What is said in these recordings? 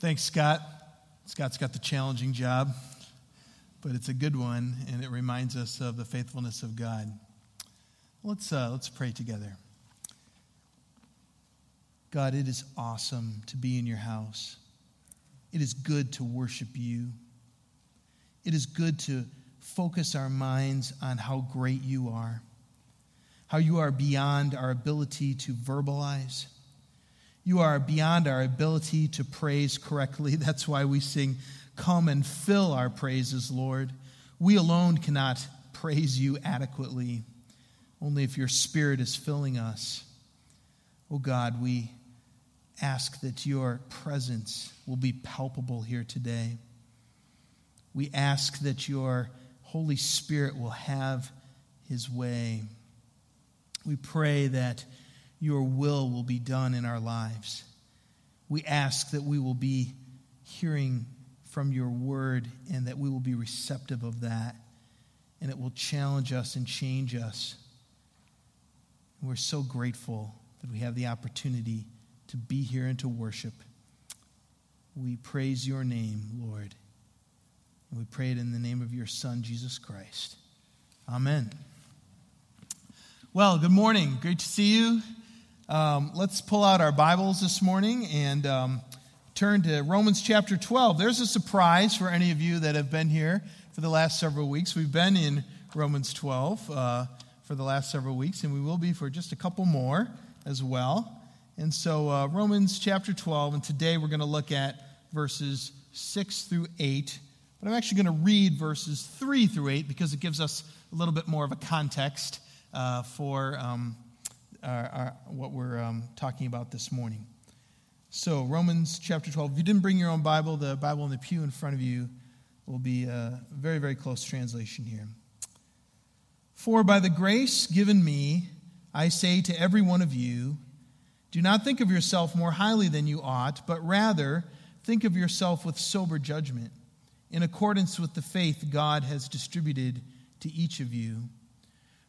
Thanks, Scott. Scott's got the challenging job, but it's a good one, and it reminds us of the faithfulness of God. Let's, uh, let's pray together. God, it is awesome to be in your house. It is good to worship you. It is good to focus our minds on how great you are, how you are beyond our ability to verbalize. You are beyond our ability to praise correctly. That's why we sing, Come and fill our praises, Lord. We alone cannot praise you adequately, only if your Spirit is filling us. Oh God, we ask that your presence will be palpable here today. We ask that your Holy Spirit will have his way. We pray that your will will be done in our lives. We ask that we will be hearing from your word and that we will be receptive of that and it will challenge us and change us. we're so grateful that we have the opportunity to be here and to worship. We praise your name, Lord. And we pray it in the name of your Son, Jesus Christ. Amen. Well, good morning. Great to see you. Um, let's pull out our Bibles this morning and um, turn to Romans chapter 12. There's a surprise for any of you that have been here for the last several weeks. We've been in Romans 12 uh, for the last several weeks, and we will be for just a couple more as well. And so, uh, Romans chapter 12, and today we're going to look at verses 6 through 8 but I'm actually going to read verses 3 through 8 because it gives us a little bit more of a context uh, for um, our, our, what we're um, talking about this morning. So, Romans chapter 12. If you didn't bring your own Bible, the Bible in the pew in front of you will be a very, very close translation here. For by the grace given me, I say to every one of you, do not think of yourself more highly than you ought, but rather think of yourself with sober judgment in accordance with the faith God has distributed to each of you.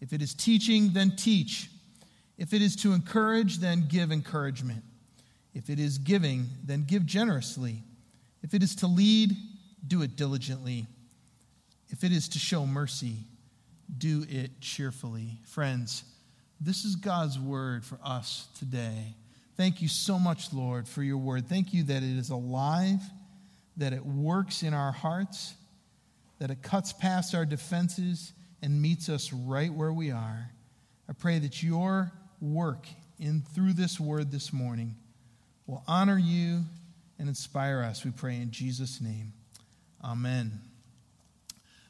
If it is teaching, then teach. If it is to encourage, then give encouragement. If it is giving, then give generously. If it is to lead, do it diligently. If it is to show mercy, do it cheerfully. Friends, this is God's word for us today. Thank you so much, Lord, for your word. Thank you that it is alive that it works in our hearts, that it cuts past our defenses and meets us right where we are. I pray that your work in through this word this morning will honor you and inspire us. We pray in Jesus' name. Amen.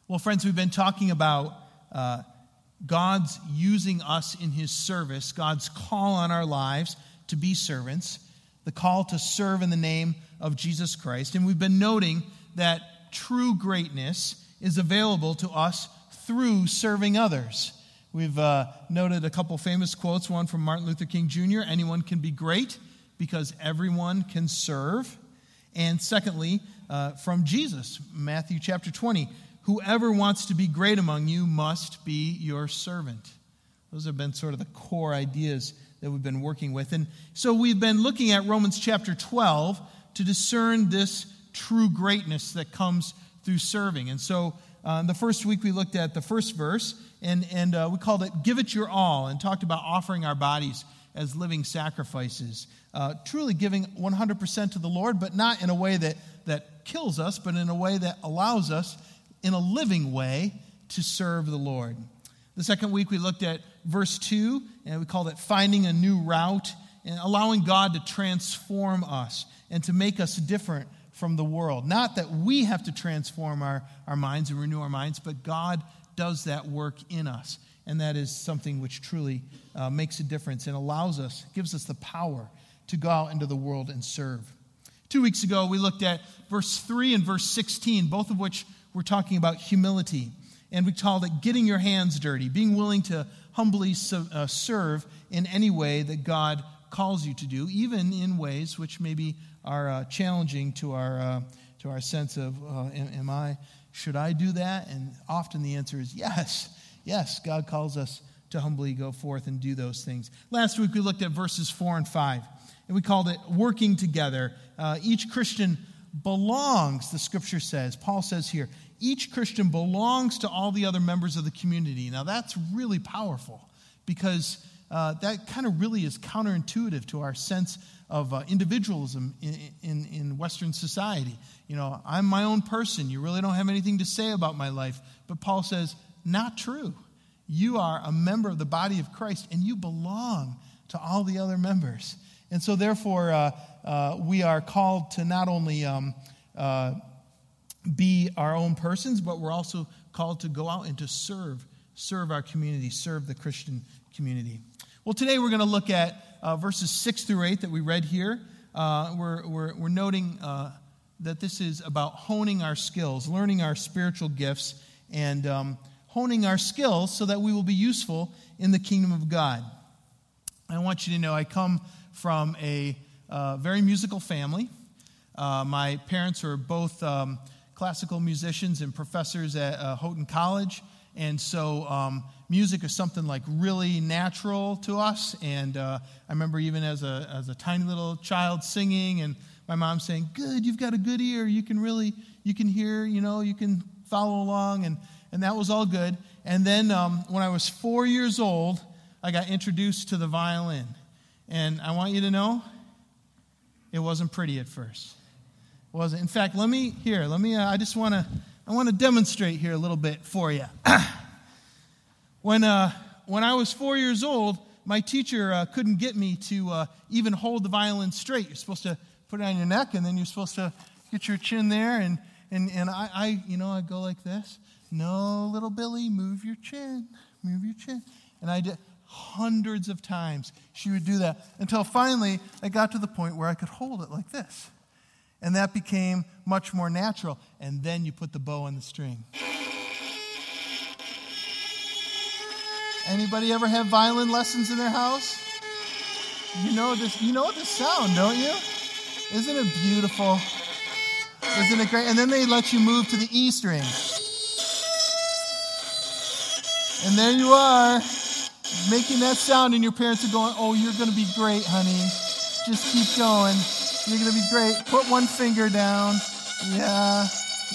Well, friends, we've been talking about uh, God's using us in his service, God's call on our lives to be servants, the call to serve in the name of Jesus Christ. And we've been noting that true greatness is available to us through serving others. We've uh, noted a couple famous quotes, one from Martin Luther King Jr. anyone can be great because everyone can serve. And secondly, uh, from Jesus, Matthew chapter 20, whoever wants to be great among you must be your servant. Those have been sort of the core ideas that we've been working with. And so we've been looking at Romans chapter 12 to discern this true greatness that comes through serving. And so uh, the first week we looked at the first verse and, and uh, we called it Give It Your All and talked about offering our bodies as living sacrifices. Uh, truly giving 100% to the Lord, but not in a way that, that kills us, but in a way that allows us, in a living way, to serve the Lord. The second week we looked at verse 2, and we called it Finding a New Route and allowing God to transform us and to make us different from the world. Not that we have to transform our, our minds and renew our minds, but God does that work in us. And that is something which truly uh, makes a difference and allows us, gives us the power to go out into the world and serve. Two weeks ago, we looked at verse 3 and verse 16, both of which were talking about humility. And we called it getting your hands dirty, being willing to humbly uh, serve in any way that God calls you to do, even in ways which maybe are uh, challenging to our, uh, to our sense of, uh, am, am I, should I do that? And often the answer is yes. Yes, God calls us to humbly go forth and do those things. Last week we looked at verses 4 and 5, and we called it working together. Uh, each Christian belongs, the scripture says. Paul says here, each Christian belongs to all the other members of the community. Now, that's really powerful because uh, that kind of really is counterintuitive to our sense of uh, individualism in, in, in, Western society. You know, I'm my own person. You really don't have anything to say about my life. But Paul says, not true. You are a member of the body of Christ and you belong to all the other members. And so, therefore, uh, uh we are called to not only um, uh, be our own persons, but we're also called to go out and to serve, serve our community, serve the Christian community. Well, today we're going to look at uh, verses 6 through 8 that we read here. Uh, we're, we're, we're, noting uh, that this is about honing our skills, learning our spiritual gifts, and um, honing our skills so that we will be useful in the kingdom of God. I want you to know I come from a uh, very musical family. Uh, my parents are both. Um, classical musicians and professors at uh, Houghton College. And so um, music is something like really natural to us. And uh, I remember even as a, as a tiny little child singing and my mom saying, good, you've got a good ear. You can really, you can hear, you know, you can follow along. And, and that was all good. And then um, when I was four years old, I got introduced to the violin. And I want you to know, it wasn't pretty at first It wasn't. In fact, let me here. Let me. Uh, I just want to. I want to demonstrate here a little bit for you. when uh, when I was four years old, my teacher uh, couldn't get me to uh, even hold the violin straight. You're supposed to put it on your neck, and then you're supposed to get your chin there, and and and I, I you know I go like this. No, little Billy, move your chin, move your chin, and I did hundreds of times. She would do that until finally I got to the point where I could hold it like this. And that became much more natural. And then you put the bow on the string. Anybody ever have violin lessons in their house? You know this you know this sound, don't you? Isn't it beautiful? Isn't it great? And then they let you move to the E string. And there you are, making that sound, and your parents are going, Oh, you're going to be great, honey. Just keep going. You're going to be great. Put one finger down. Yeah.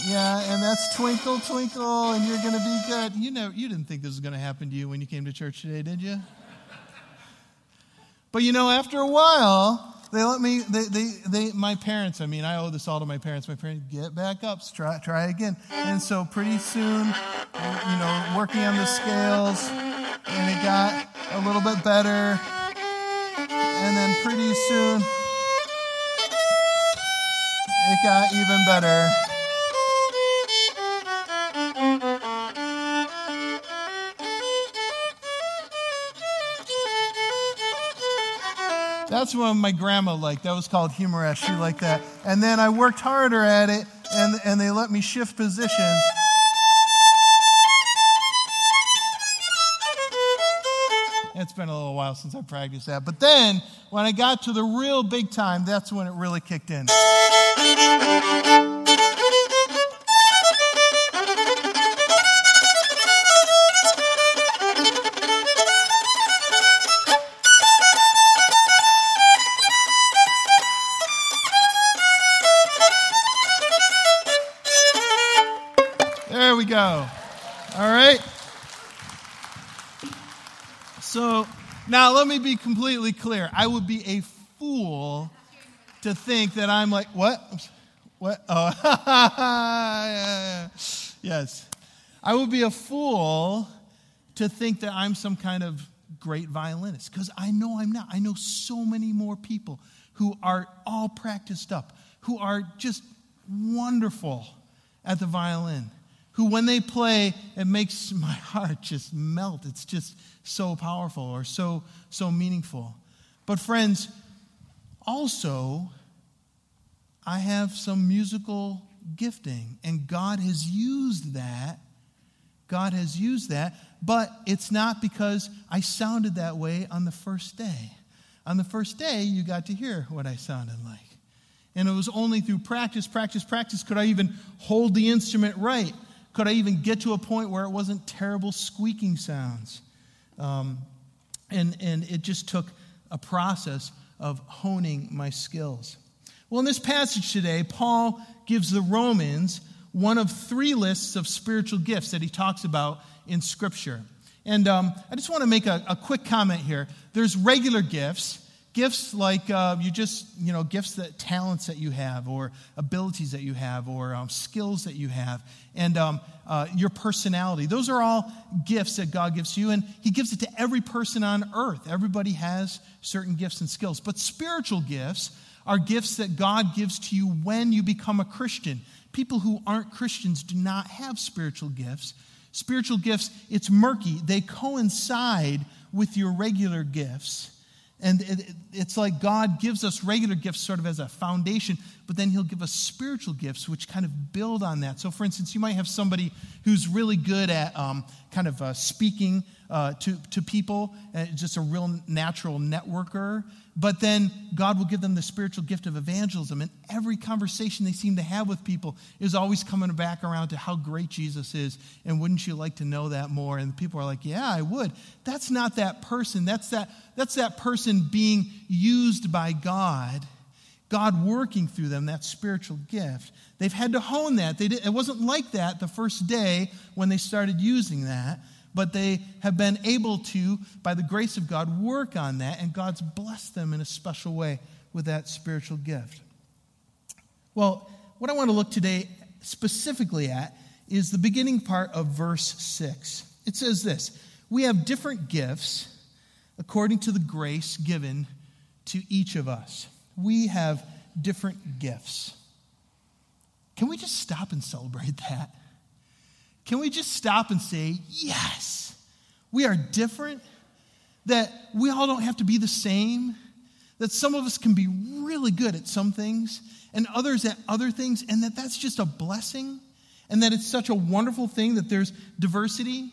Yeah, and that's twinkle, twinkle, and you're going to be good. You know, you didn't think this was going to happen to you when you came to church today, did you? But you know, after a while, they let me, they, they, they, my parents, I mean, I owe this all to my parents. My parents, get back up, try, try again. And so pretty soon, you know, working on the scales, and it got a little bit better. And then pretty soon, it got even better. That's what my grandma liked. That was called humoresque. She liked that. And then I worked harder at it, and, and they let me shift positions. It's been a little while since I practiced that. But then, when I got to the real big time, that's when it really kicked in. So now let me be completely clear. I would be a fool to think that I'm like, what? What? Oh, yes. I would be a fool to think that I'm some kind of great violinist because I know I'm not. I know so many more people who are all practiced up, who are just wonderful at the violin who, when they play, it makes my heart just melt. It's just so powerful or so, so meaningful. But, friends, also, I have some musical gifting, and God has used that. God has used that, but it's not because I sounded that way on the first day. On the first day, you got to hear what I sounded like. And it was only through practice, practice, practice could I even hold the instrument right. Could I even get to a point where it wasn't terrible squeaking sounds? Um, and, and it just took a process of honing my skills. Well, in this passage today, Paul gives the Romans one of three lists of spiritual gifts that he talks about in Scripture. And um, I just want to make a, a, quick comment here. There's regular gifts, gifts like uh, you just, you know, gifts that talents that you have, or abilities that you have, or um, skills that you have, and um, uh, your personality. Those are all gifts that God gives you, and He gives it to every person on earth. Everybody has certain gifts and skills. But spiritual gifts are gifts that God gives to you when you become a Christian. People who aren't Christians do not have spiritual gifts. Spiritual gifts, it's murky. They coincide with your regular gifts. And it's like God gives us regular gifts sort of as a foundation, but then He'll give us spiritual gifts which kind of build on that. So, for instance, you might have somebody who's really good at um, kind of uh, speaking uh, to, to people, uh, just a real natural networker. But then God will give them the spiritual gift of evangelism. And every conversation they seem to have with people is always coming back around to how great Jesus is. And wouldn't you like to know that more? And people are like, yeah, I would. That's not that person. That's that, that's that person being used by God, God working through them, that spiritual gift. They've had to hone that. They did, it wasn't like that the first day when they started using that but they have been able to, by the grace of God, work on that, and God's blessed them in a special way with that spiritual gift. Well, what I want to look today specifically at is the beginning part of verse 6. It says this We have different gifts according to the grace given to each of us. We have different gifts. Can we just stop and celebrate that? Can we just stop and say, yes, we are different, that we all don't have to be the same, that some of us can be really good at some things and others at other things, and that that's just a blessing, and that it's such a wonderful thing that there's diversity?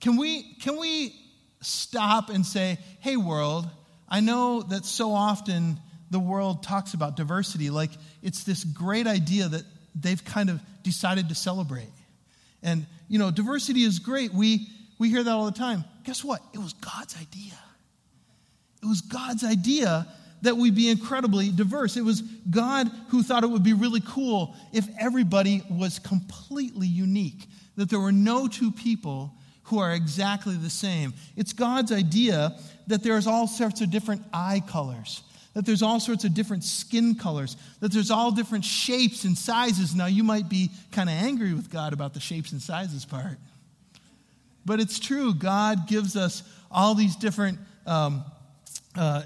Can we, can we stop and say, hey, world, I know that so often the world talks about diversity like it's this great idea that they've kind of decided to celebrate. And, you know, diversity is great. We, we hear that all the time. Guess what? It was God's idea. It was God's idea that we be incredibly diverse. It was God who thought it would be really cool if everybody was completely unique, that there were no two people who are exactly the same. It's God's idea that there's all sorts of different eye colors, that there's all sorts of different skin colors, that there's all different shapes and sizes. Now, you might be kind of angry with God about the shapes and sizes part. But it's true. God gives us all these different um, uh,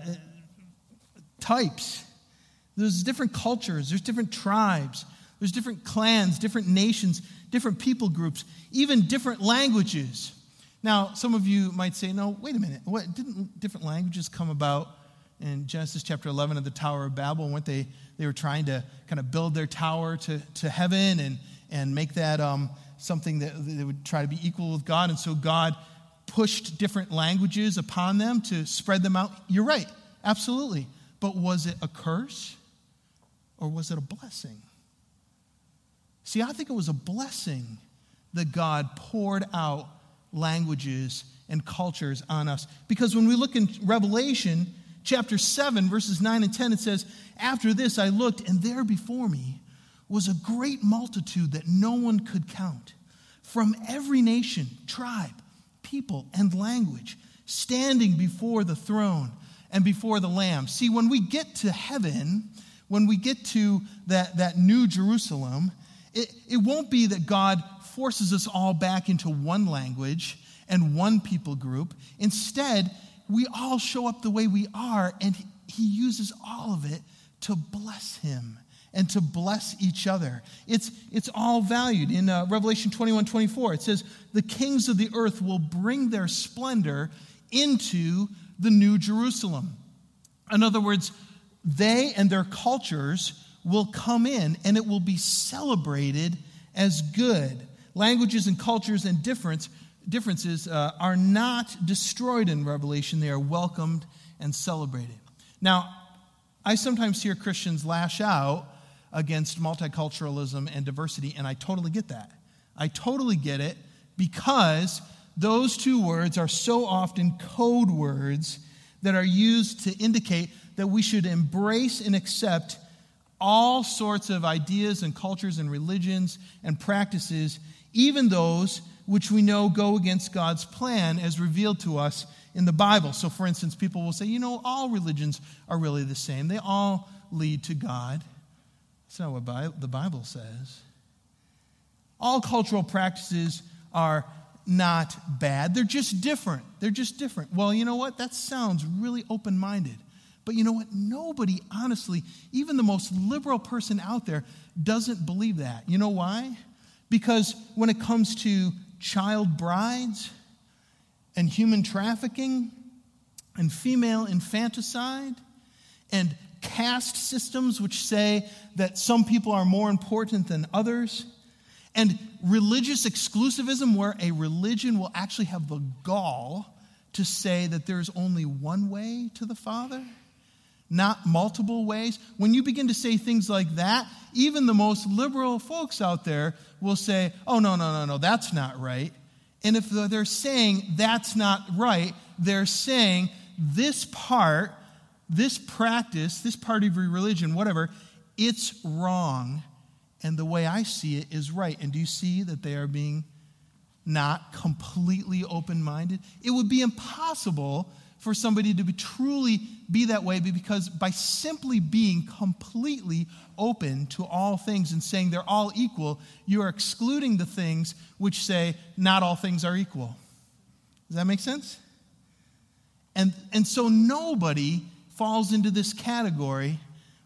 types. There's different cultures, there's different tribes, there's different clans, different nations, different people groups, even different languages. Now, some of you might say, no, wait a minute. What, didn't different languages come about in Genesis chapter 11 of the Tower of Babel, when they, they were trying to kind of build their tower to, to heaven and, and make that um, something that they would try to be equal with God. And so God pushed different languages upon them to spread them out. You're right, absolutely. But was it a curse or was it a blessing? See, I think it was a blessing that God poured out languages and cultures on us. Because when we look in Revelation, chapter 7, verses 9 and 10, it says, After this I looked, and there before me was a great multitude that no one could count, from every nation, tribe, people, and language, standing before the throne and before the Lamb. See, when we get to heaven, when we get to that, that new Jerusalem, it, it won't be that God forces us all back into one language and one people group. Instead, we all show up the way we are, and He uses all of it to bless Him and to bless each other. It's, it's all valued. In uh, Revelation 21 24, it says, The kings of the earth will bring their splendor into the new Jerusalem. In other words, they and their cultures will come in and it will be celebrated as good. Languages and cultures and difference, differences uh, are not destroyed in Revelation, they are welcomed and celebrated. Now, I sometimes hear Christians lash out against multiculturalism and diversity, and I totally get that. I totally get it because those two words are so often code words that are used to indicate that we should embrace and accept all sorts of ideas and cultures and religions and practices, even those which we know go against God's plan as revealed to us in the Bible. So, for instance, people will say, you know, all religions are really the same, they all lead to God. That's not what the Bible says. All cultural practices are not bad, they're just different. They're just different. Well, you know what? That sounds really open minded. But you know what? Nobody, honestly, even the most liberal person out there, doesn't believe that. You know why? Because when it comes to child brides and human trafficking and female infanticide and caste systems which say that some people are more important than others, and religious exclusivism, where a religion will actually have the gall to say that there's only one way to the Father not multiple ways. When you begin to say things like that, even the most liberal folks out there will say, oh, no, no, no, no, that's not right. And if they're saying that's not right, they're saying this part, this practice, this part of your religion, whatever, it's wrong. And the way I see it is right. And do you see that they are being not completely open minded? It would be impossible for somebody to be truly be that way because by simply being completely open to all things and saying they're all equal, you are excluding the things which say not all things are equal. Does that make sense? And, and so nobody falls into this category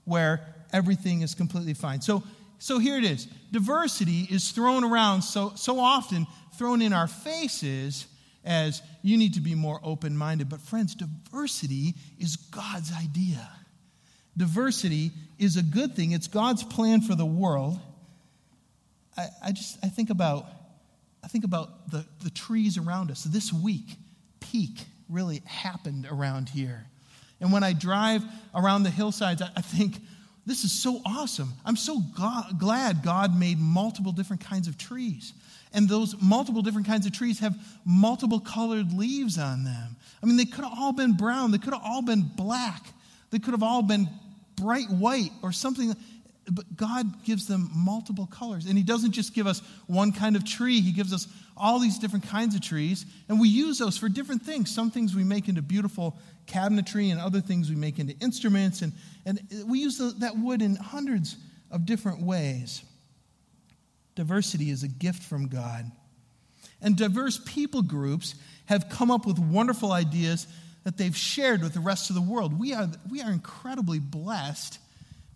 where everything is completely fine. So, so here it is. Diversity is thrown around so, so often, thrown in our faces as you need to be more open minded. But, friends, diversity is God's idea. Diversity is a good thing, it's God's plan for the world. I, I just I think about I think about the, the trees around us. This week, peak really happened around here. And when I drive around the hillsides, I, I think, this is so awesome. I'm so God, glad God made multiple different kinds of trees. And those multiple different kinds of trees have multiple colored leaves on them. I mean, they could have all been brown, they could have all been black, they could have all been bright white or something. But God gives them multiple colors. And He doesn't just give us one kind of tree, He gives us all these different kinds of trees. And we use those for different things. Some things we make into beautiful cabinetry, and other things we make into instruments. And, and we use the, that wood in hundreds of different ways. Diversity is a gift from God. And diverse people groups have come up with wonderful ideas that they've shared with the rest of the world. We are, we are incredibly blessed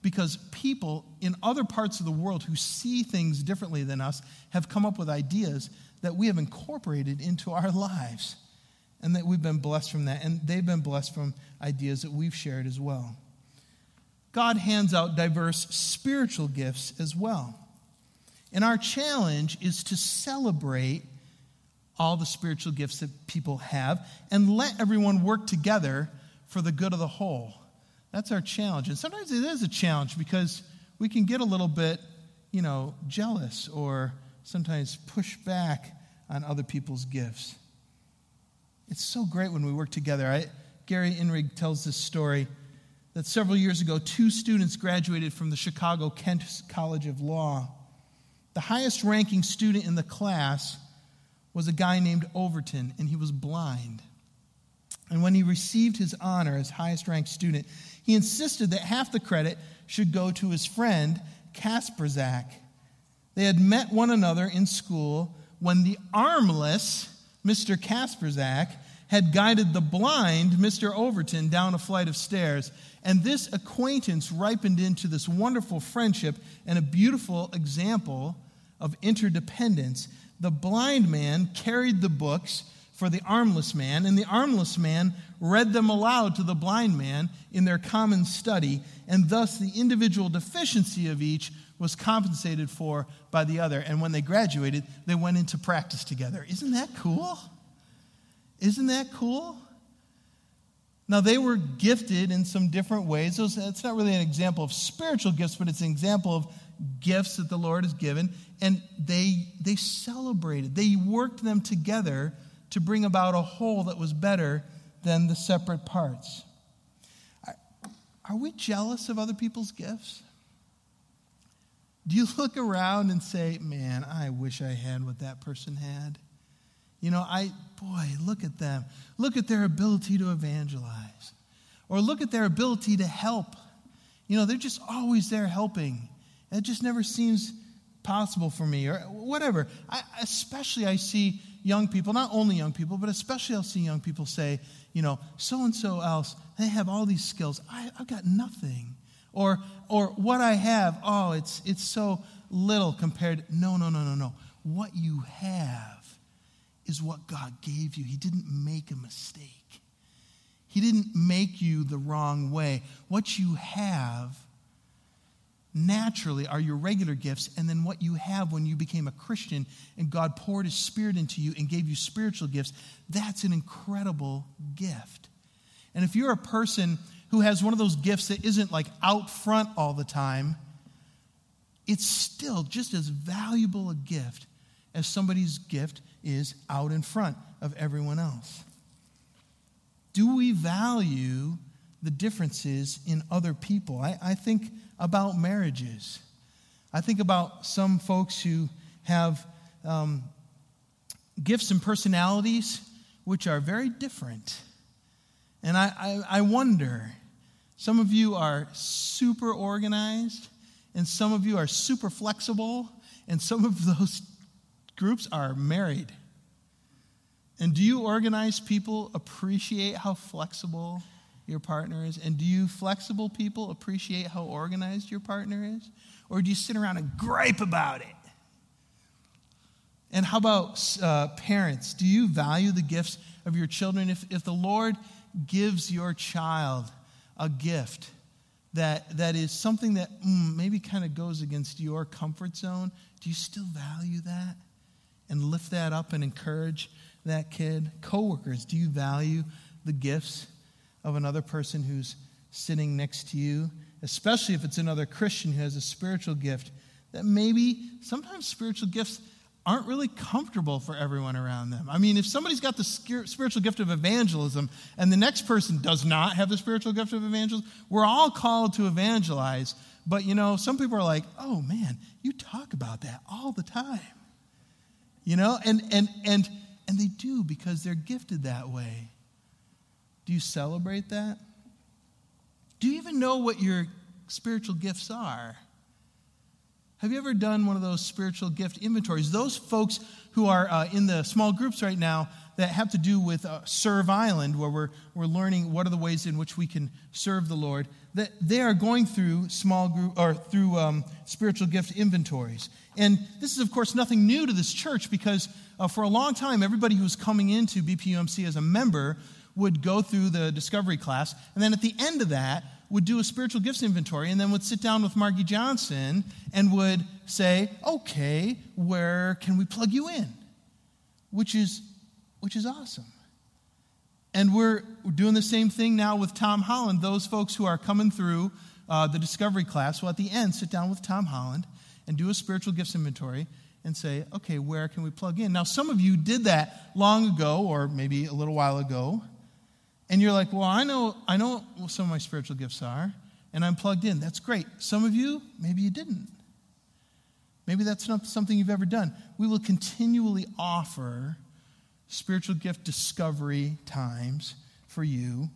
because people in other parts of the world who see things differently than us have come up with ideas that we have incorporated into our lives. And that we've been blessed from that. And they've been blessed from ideas that we've shared as well. God hands out diverse spiritual gifts as well. And our challenge is to celebrate all the spiritual gifts that people have and let everyone work together for the good of the whole. That's our challenge. And sometimes it is a challenge because we can get a little bit, you know, jealous or sometimes push back on other people's gifts. It's so great when we work together. I, Gary Inrig tells this story that several years ago, two students graduated from the Chicago Kent College of Law. The highest ranking student in the class was a guy named Overton, and he was blind. And when he received his honor as highest ranked student, he insisted that half the credit should go to his friend, Kasperzak. They had met one another in school when the armless Mr. Kasperzak had guided the blind Mr. Overton down a flight of stairs. And this acquaintance ripened into this wonderful friendship and a beautiful example of interdependence. The blind man carried the books for the armless man, and the armless man read them aloud to the blind man in their common study, and thus the individual deficiency of each was compensated for by the other. And when they graduated, they went into practice together. Isn't that cool? Isn't that cool? Now, they were gifted in some different ways. It's not really an example of spiritual gifts, but it's an example of gifts that the Lord has given. And they, they celebrated, they worked them together to bring about a whole that was better than the separate parts. Are we jealous of other people's gifts? Do you look around and say, man, I wish I had what that person had? You know, I, boy, look at them. Look at their ability to evangelize. Or look at their ability to help. You know, they're just always there helping. It just never seems possible for me, or whatever. I, especially, I see young people, not only young people, but especially I'll see young people say, you know, so and so else, they have all these skills. I, I've got nothing. Or, or what I have, oh, it's, it's so little compared. No, no, no, no, no. What you have is what God gave you. He didn't make a mistake, He didn't make you the wrong way. What you have naturally are your regular gifts, and then what you have when you became a Christian and God poured His Spirit into you and gave you spiritual gifts, that's an incredible gift. And if you're a person who has one of those gifts that isn't like out front all the time, it's still just as valuable a gift as somebody's gift is out in front of everyone else. Do we value the differences in other people? I, I think about marriages. I think about some folks who have um, gifts and personalities which are very different. And I, I, I wonder some of you are super organized, and some of you are super flexible, and some of those groups are married. And do you organized people appreciate how flexible your partner is? And do you flexible people appreciate how organized your partner is? Or do you sit around and gripe about it? And how about uh, parents? Do you value the gifts of your children? If, if the Lord gives your child a gift that, that is something that mm, maybe kind of goes against your comfort zone, do you still value that and lift that up and encourage that kid? Coworkers, do you value the gifts of another person who's sitting next to you, especially if it's another Christian who has a spiritual gift? That maybe sometimes spiritual gifts aren't really comfortable for everyone around them. I mean, if somebody's got the spiritual gift of evangelism and the next person does not have the spiritual gift of evangelism, we're all called to evangelize. But you know, some people are like, "Oh man, you talk about that all the time." You know, and and and and they do because they're gifted that way. Do you celebrate that? Do you even know what your spiritual gifts are? Have you ever done one of those spiritual gift inventories? Those folks who are uh, in the small groups right now that have to do with uh, Serve Island, where we're, we're learning what are the ways in which we can serve the Lord, that they are going through small group or through um, spiritual gift inventories. And this is, of course, nothing new to this church because uh, for a long time, everybody who was coming into BPUMC as a member would go through the discovery class. And then at the end of that, would do a spiritual gifts inventory and then would sit down with Margie Johnson and would say, okay, where can we plug you in? Which is, which is awesome. And we're doing the same thing now with Tom Holland. Those folks who are coming through uh, the discovery class will at the end sit down with Tom Holland and do a spiritual gifts inventory and say, okay, where can we plug in? Now, some of you did that long ago or maybe a little while ago. And you're like, well, I know, I know what some of my spiritual gifts are, and I'm plugged in. That's great. Some of you, maybe you didn't. Maybe that's not something you've ever done. We will continually offer spiritual gift discovery times for you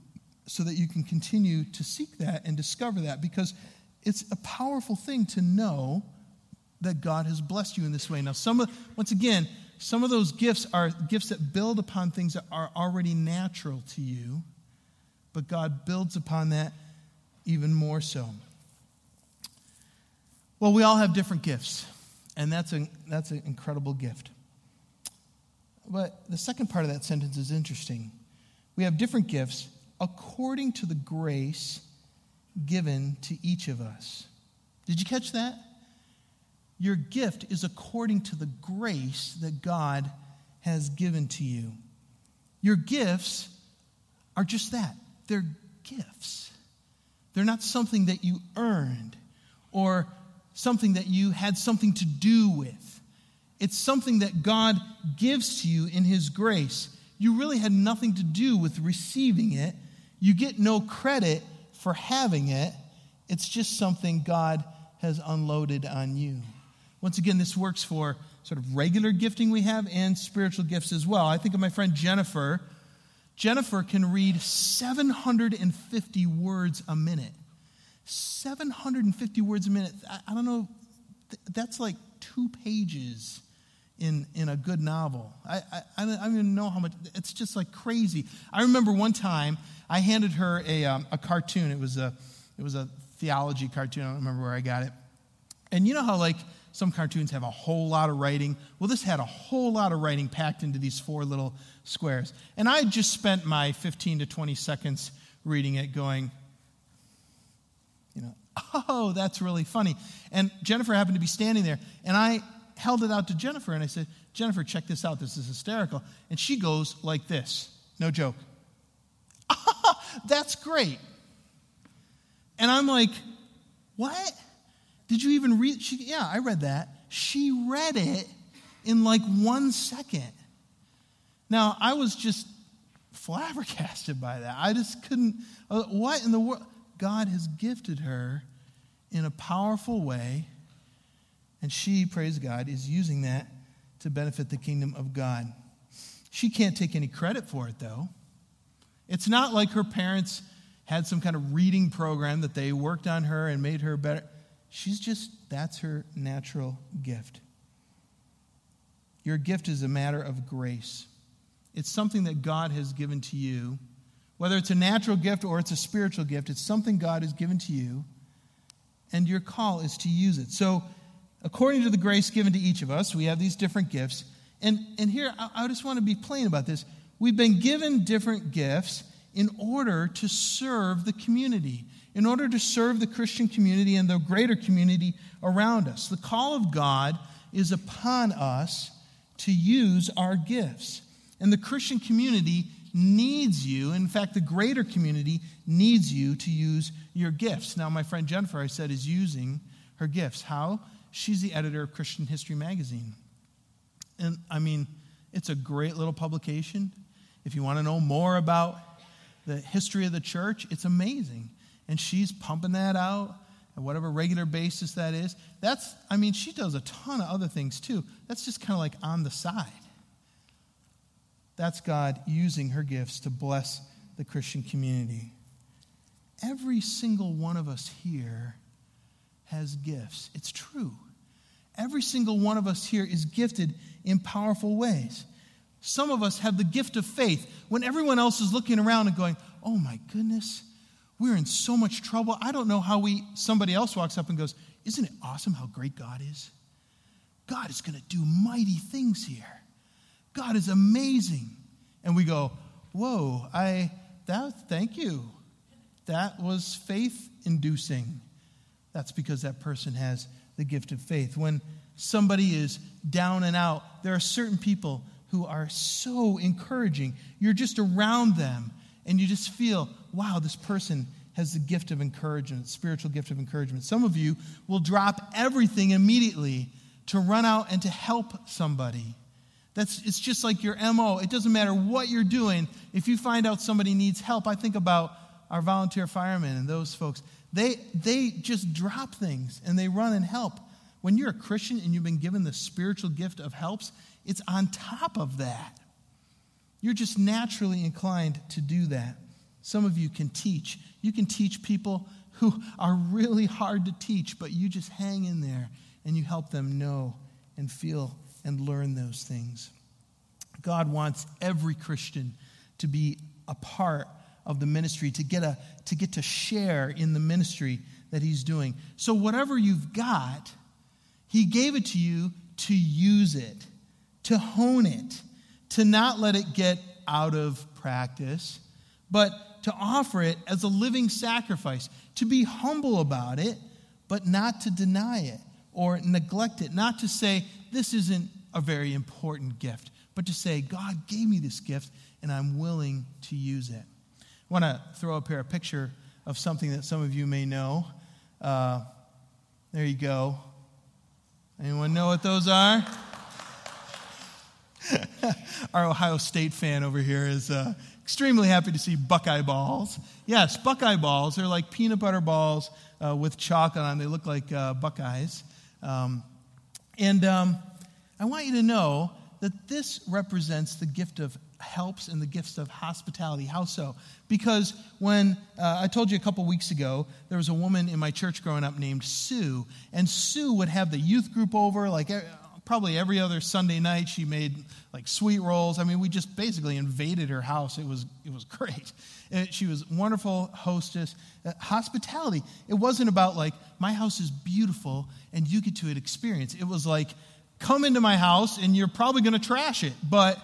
so that you can continue to seek that and discover that because it's a powerful thing to know that God has blessed you in this way. Now, some of, once again, some of those gifts are gifts that build upon things that are already natural to you, but God builds upon that even more so. Well, we all have different gifts, and that's, a, that's an incredible gift. But the second part of that sentence is interesting. We have different gifts according to the grace given to each of us. Did you catch that? Your gift is according to the grace that God has given to you. Your gifts are just that they're gifts. They're not something that you earned or something that you had something to do with. It's something that God gives to you in His grace. You really had nothing to do with receiving it. You get no credit for having it. It's just something God has unloaded on you. Once again, this works for sort of regular gifting we have and spiritual gifts as well. I think of my friend Jennifer. Jennifer can read 750 words a minute. 750 words a minute. I, don't know, that's like two pages in, in a good novel. I, I, I, don't even know how much, it's just like crazy. I remember one time I handed her a, um, a cartoon. It was a, it was a theology cartoon. I don't remember where I got it. And you know how, like, some cartoons have a whole lot of writing? Well, this had a whole lot of writing packed into these four little squares. And I just spent my 15 to 20 seconds reading it, going, you know, oh, that's really funny. And Jennifer happened to be standing there, and I held it out to Jennifer and I said, Jennifer, check this out. This is hysterical. And she goes like this no joke. that's great. And I'm like, what? Did you even read? She, yeah, I read that. She read it in like one second. Now, I was just flabbergasted by that. I just couldn't. Uh, what in the world? God has gifted her in a powerful way and she, praise God, is using that to benefit the kingdom of God. She can't take any credit for it, though. It's not like her parents had some kind of reading program that they worked on her and made her better. She's just, that's her natural gift. Your gift is a matter of grace. It's something that God has given to you. Whether it's a natural gift or it's a spiritual gift, it's something God has given to you, and your call is to use it. So, according to the grace given to each of us, we have these different gifts. And, and here, I, I just want to be plain about this. We've been given different gifts in order to serve the community, in order to serve the Christian community and the greater community around us. The call of God is upon us to use our gifts. And the Christian community needs you. In fact, the greater community needs you to use your gifts. Now, my friend Jennifer, I said, is using her gifts. How? She's the editor of Christian History Magazine. And I mean, it's a great little publication. If you want to know more about the history of the church, it's amazing. And she's pumping that out at whatever regular basis that is. That's, I mean, she does a ton of other things too. That's just kind of like on the side. That's God using her gifts to bless the Christian community. Every single one of us here has gifts. It's true. Every single one of us here is gifted in powerful ways. Some of us have the gift of faith when everyone else is looking around and going, "Oh my goodness, we're in so much trouble. I don't know how we somebody else walks up and goes, "Isn't it awesome how great God is? God is going to do mighty things here. God is amazing." And we go, "Whoa, I that thank you. That was faith inducing." That's because that person has the gift of faith. When somebody is down and out, there are certain people who are so encouraging. You're just around them and you just feel, wow, this person has the gift of encouragement, spiritual gift of encouragement. Some of you will drop everything immediately to run out and to help somebody. That's it's just like your MO. It doesn't matter what you're doing. If you find out somebody needs help, I think about our volunteer firemen and those folks. They, they just drop things and they run and help. When you're a Christian and you've been given the spiritual gift of helps, it's on top of that. You're just naturally inclined to do that. Some of you can teach. You can teach people who are really hard to teach, but you just hang in there and you help them know and feel and learn those things. God wants every Christian to be a part of the ministry, to get, a, to get to share in the ministry that he's doing. So, whatever you've got, he gave it to you to use it, to hone it, to not let it get out of practice, but to offer it as a living sacrifice, to be humble about it, but not to deny it or neglect it, not to say, this isn't a very important gift, but to say, God gave me this gift and I'm willing to use it. I want to throw up here a picture of something that some of you may know. Uh, there you go. Anyone know what those are? Our Ohio State fan over here is uh, extremely happy to see Buckeye balls. Yes, Buckeye balls. They're like peanut butter balls uh, with chocolate on. They look like uh, Buckeyes. Um, and um, I want you to know that this represents the gift of helps and the gifts of hospitality. How so? Because when uh, I told you a couple weeks ago, there was a woman in my church growing up named Sue, and Sue would have the youth group over like probably every other Sunday night. She made like sweet rolls. I mean, we just basically invaded her house. It was it was great. And she was wonderful hostess. Uh, hospitality. It wasn't about like my house is beautiful and you get to experience. It was like come into my house and you're probably going to trash it, but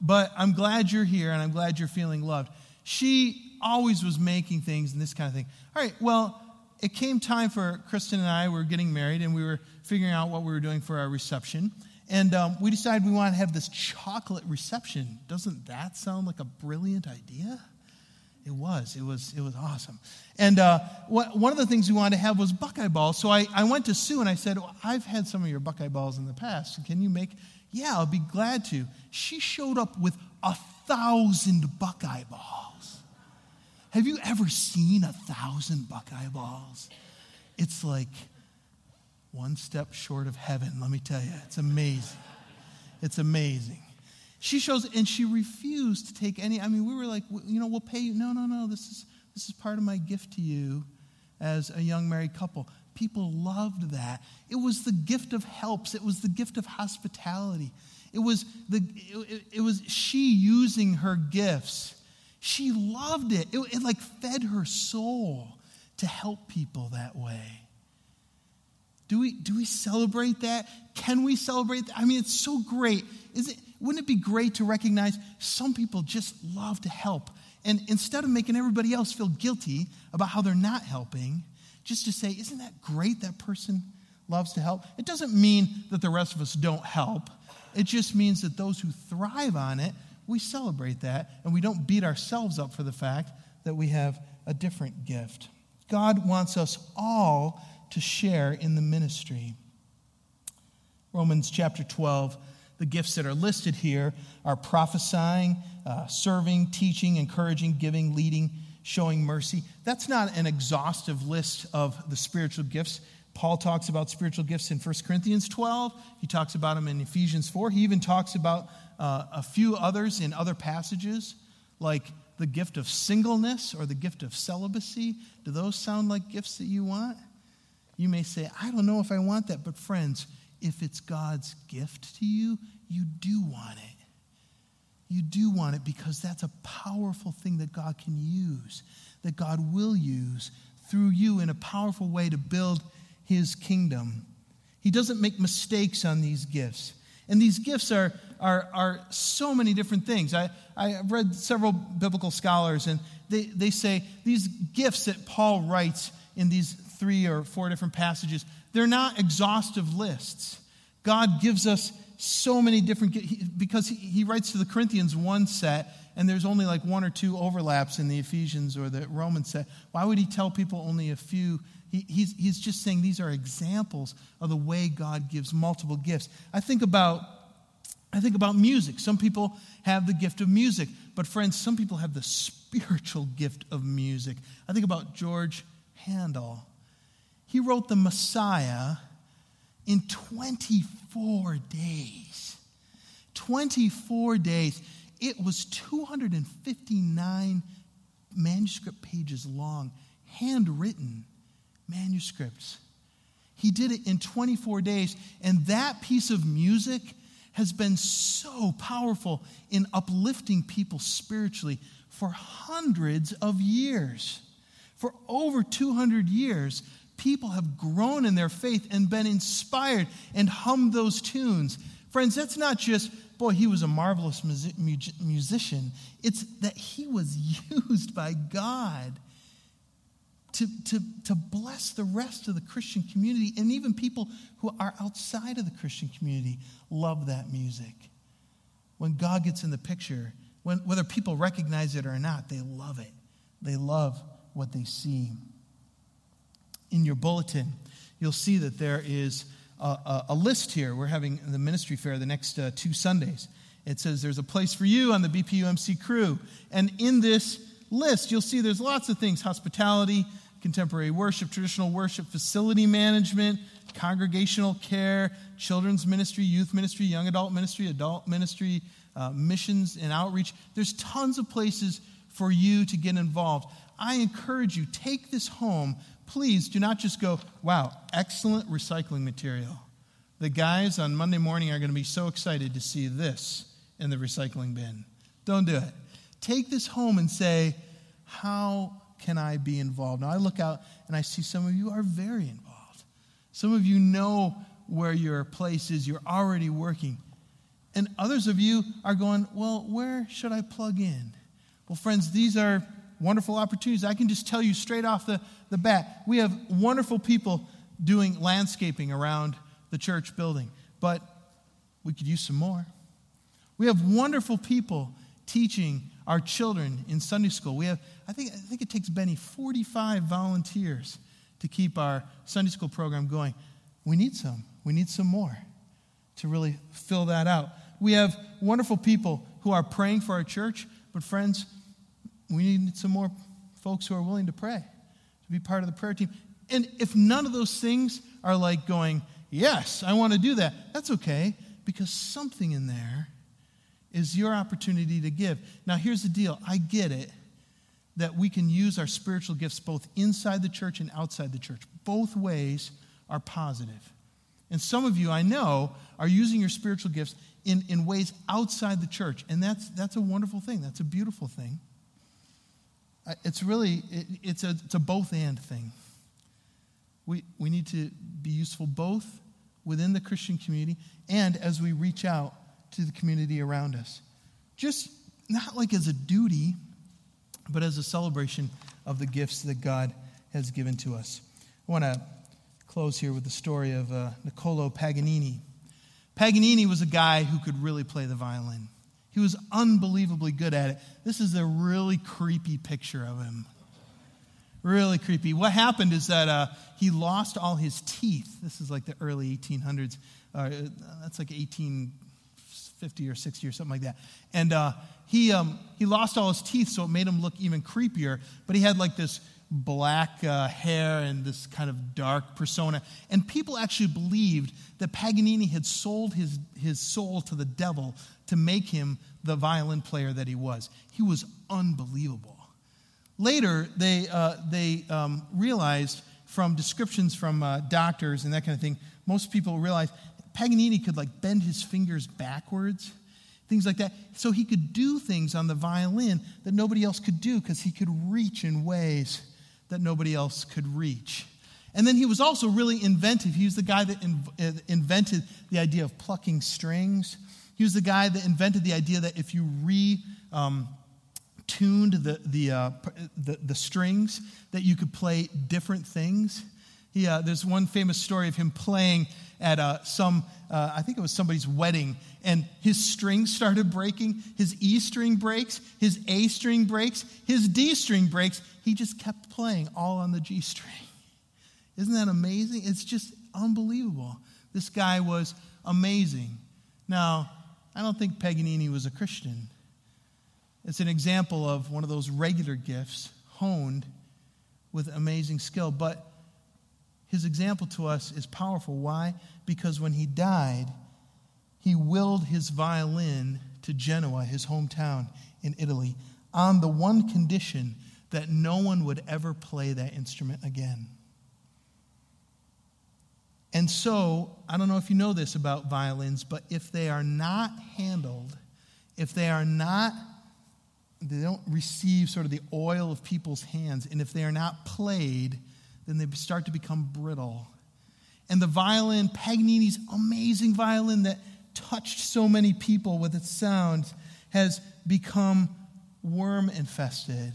but I'm glad you're here and I'm glad you're feeling loved. She always was making things and this kind of thing. All right, well, it came time for Kristen and I, we were getting married and we were figuring out what we were doing for our reception. And um, we decided we want to have this chocolate reception. Doesn't that sound like a brilliant idea? It was. It was. It was awesome. And uh, what, one of the things we wanted to have was Buckeye balls. So I, I went to Sue and I said, well, "I've had some of your Buckeye balls in the past. Can you make yeah, I'll be glad to. She showed up with a thousand Buckeye balls. Have you ever seen a thousand Buckeye balls? It's like one step short of heaven, let me tell you. It's amazing. It's amazing. She shows, and she refused to take any. I mean, we were like, you know, we'll pay you. No, no, no. This is this is part of my gift to you as a young married couple. People loved that. It was the gift of helps, it was the gift of hospitality. It was, the, it, it was she using her gifts. She loved it. it. It like fed her soul to help people that way. Do we, do we celebrate that? Can we celebrate that? I mean, it's so great. Is it, wouldn't it be great to recognize some people just love to help? And instead of making everybody else feel guilty about how they're not helping, just to say, isn't that great that person loves to help? It doesn't mean that the rest of us don't help. It just means that those who thrive on it, we celebrate that and we don't beat ourselves up for the fact that we have a different gift. God wants us all to share in the ministry. Romans chapter 12, the gifts that are listed here are prophesying, uh, serving, teaching, encouraging, giving, leading, showing mercy. That's not an exhaustive list of the spiritual gifts. Paul talks about spiritual gifts in 1 Corinthians 12. He talks about them in Ephesians 4. He even talks about uh, a few others in other passages, like the gift of singleness or the gift of celibacy. Do those sound like gifts that you want? You may say, I don't know if I want that, but friends, if it's God's gift to you, you do want it. You do want it because that's a powerful thing that God can use, that God will use through you in a powerful way to build his kingdom. He doesn't make mistakes on these gifts. And these gifts are, are, are so many different things. I, I've read several biblical scholars, and they, they say these gifts that Paul writes in these three or four different passages, they're not exhaustive lists. God gives us so many different, because he, writes to the Corinthians one set, and there's only like one or two overlaps in the Ephesians or the Roman set. Why would he tell people only a few? He, he's, he's just saying these are examples of the way God gives multiple gifts. I think about I think about music. Some people have the gift of music, but friends, some people have the spiritual gift of music. I think about George Handel. He wrote the Messiah in 24 days. 24 days. It was 259 manuscript pages long, handwritten manuscripts. He did it in 24 days, and that piece of music has been so powerful in uplifting people spiritually for hundreds of years. For over 200 years, people have grown in their faith and been inspired and hummed those tunes. Friends, that's not just boy, he was a marvelous musician. It's that he was used by God to, to, to bless the rest of the Christian community. And even people who are outside of the Christian community love that music. When God gets in the picture, when, whether people recognize it or not, they love it. They love what they see. In your bulletin, you'll see that there is a, a, a list here. We're having the ministry fair the next uh, two Sundays. It says there's a place for you on the BPUMC crew. And in this list, you'll see there's lots of things hospitality, contemporary worship, traditional worship, facility management, congregational care, children's ministry, youth ministry, young adult ministry, adult ministry, uh, missions and outreach. There's tons of places for you to get involved. I encourage you, take this home. Please do not just go, wow, excellent recycling material. The guys on Monday morning are going to be so excited to see this in the recycling bin. Don't do it. Take this home and say, how can I be involved? Now, I look out and I see some of you are very involved. Some of you know where your place is, you're already working. And others of you are going, well, where should I plug in? Well, friends, these are wonderful opportunities. I can just tell you straight off the, the bat we have wonderful people doing landscaping around the church building, but we could use some more. We have wonderful people teaching our children in Sunday school. We have, I think, I think it takes Benny 45 volunteers to keep our Sunday school program going. We need some. We need some more to really fill that out. We have wonderful people who are praying for our church, but friends, we need some more folks who are willing to pray, to be part of the prayer team. And if none of those things are like going, yes, I want to do that, that's okay, because something in there is your opportunity to give. Now, here's the deal I get it that we can use our spiritual gifts both inside the church and outside the church. Both ways are positive. And some of you, I know, are using your spiritual gifts in, in ways outside the church. And that's, that's a wonderful thing. That's a beautiful thing. It's really, it, it's, a, it's a both and thing. We, we need to be useful both within the Christian community and as we reach out to the community around us. Just not like as a duty, but as a celebration of the gifts that God has given to us. I want to close here with the story of uh, Niccolo Paganini. Paganini was a guy who could really play the violin. He was unbelievably good at it. This is a really creepy picture of him. Really creepy. What happened is that uh, he lost all his teeth. This is like the early 1800s. Uh, that's like 1850 or 60 or something like that. And uh, he, um, he lost all his teeth, so it made him look even creepier. But he had like this black uh, hair and this kind of dark persona. And people actually believed that Paganini had sold his, his soul to the devil to make him the violin player that he was. He was unbelievable. Later, they, uh, they um, realized from descriptions from uh, doctors and that kind of thing, most people realized Paganini could like bend his fingers backwards, things like that. So he could do things on the violin that nobody else could do because he could reach in ways that nobody else could reach. And then he was also really inventive. He was the guy that in, uh, invented the idea of plucking strings. He was the guy that invented the idea that if you re um, tuned the, the, uh, the, the strings, that you could play different things. He, uh, there's one famous story of him playing at uh, some, uh, I think it was somebody's wedding, and his string started breaking. His E string breaks, his A string breaks, his D string breaks. He just kept playing all on the G string. Isn't that amazing? It's just unbelievable. This guy was amazing. Now, I don't think Paganini was a Christian. It's an example of one of those regular gifts honed with amazing skill. But his example to us is powerful. Why? Because when he died, he willed his violin to Genoa, his hometown in Italy, on the one condition that no one would ever play that instrument again. And so, I don't know if you know this about violins, but if they are not handled, if they are not, they don't receive sort of the oil of people's hands, and if they are not played, then they start to become brittle. And the violin, Paganini's amazing violin that touched so many people with its sound has become worm infested.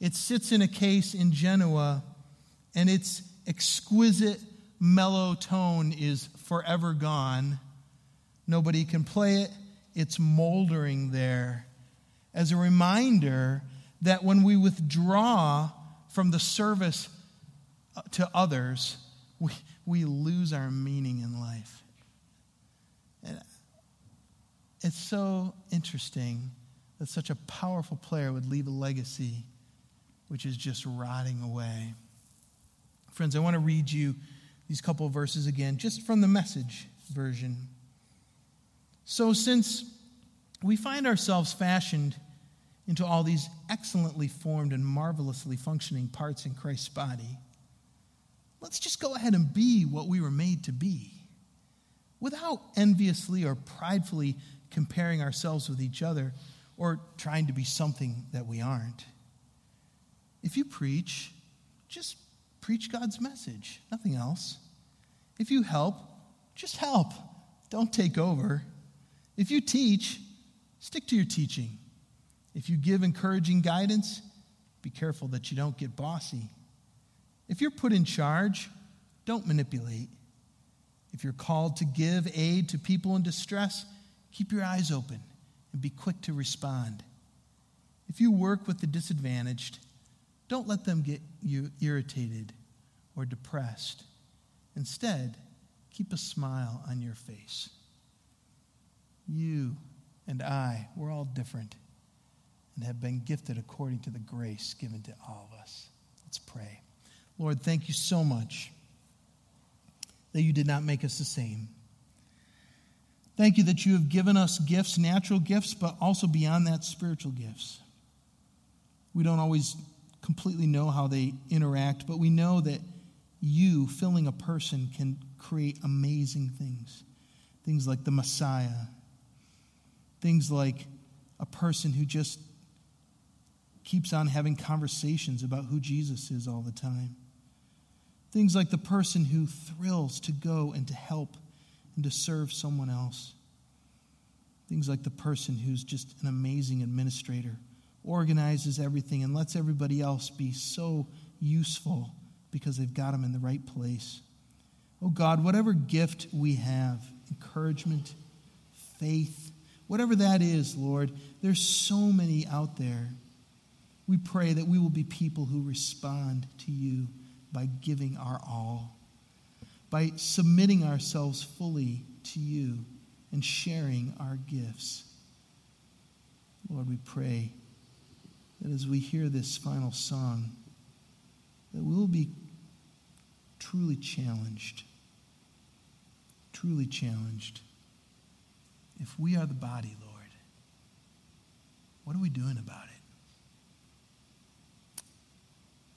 It sits in a case in Genoa, and its exquisite mellow tone is forever gone. Nobody can play it, it's moldering there as a reminder that when we withdraw from the service to others, we, we lose our meaning in life. And it's so interesting that such a powerful player would leave a legacy which is just rotting away. Friends, I want to read you these couple of verses again, just from the message version. So, since we find ourselves fashioned into all these excellently formed and marvelously functioning parts in Christ's body, let's just go ahead and be what we were made to be without enviously or pridefully comparing ourselves with each other or trying to be something that we aren't. If you preach, just preach God's message, nothing else. If you help, just help. Don't take over. If you teach, stick to your teaching. If you give encouraging guidance, be careful that you don't get bossy. If you're put in charge, don't manipulate. If you're called to give aid to people in distress, keep your eyes open and be quick to respond. If you work with the disadvantaged, don't let them get you irritated or depressed. Instead, keep a smile on your face. You and I, we're all different and have been gifted according to the grace given to all of us. Let's pray. Lord, thank you so much that you did not make us the same. Thank you that you have given us gifts, natural gifts, but also beyond that, spiritual gifts. We don't always completely know how they interact, but we know that you, filling a person, can create amazing things. Things like the Messiah, things like a person who just keeps on having conversations about who Jesus is all the time. Things like the person who thrills to go and to help and to serve someone else. Things like the person who's just an amazing administrator, organizes everything, and lets everybody else be so useful because they've got them in the right place. Oh God, whatever gift we have, encouragement, faith, whatever that is, Lord, there's so many out there. We pray that we will be people who respond to you by giving our all, by submitting ourselves fully to you and sharing our gifts. Lord, we pray that as we hear this final song, that we'll be truly challenged, truly challenged. If we are the body, Lord, what are we doing about it?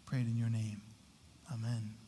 Pray it in your name. Amen.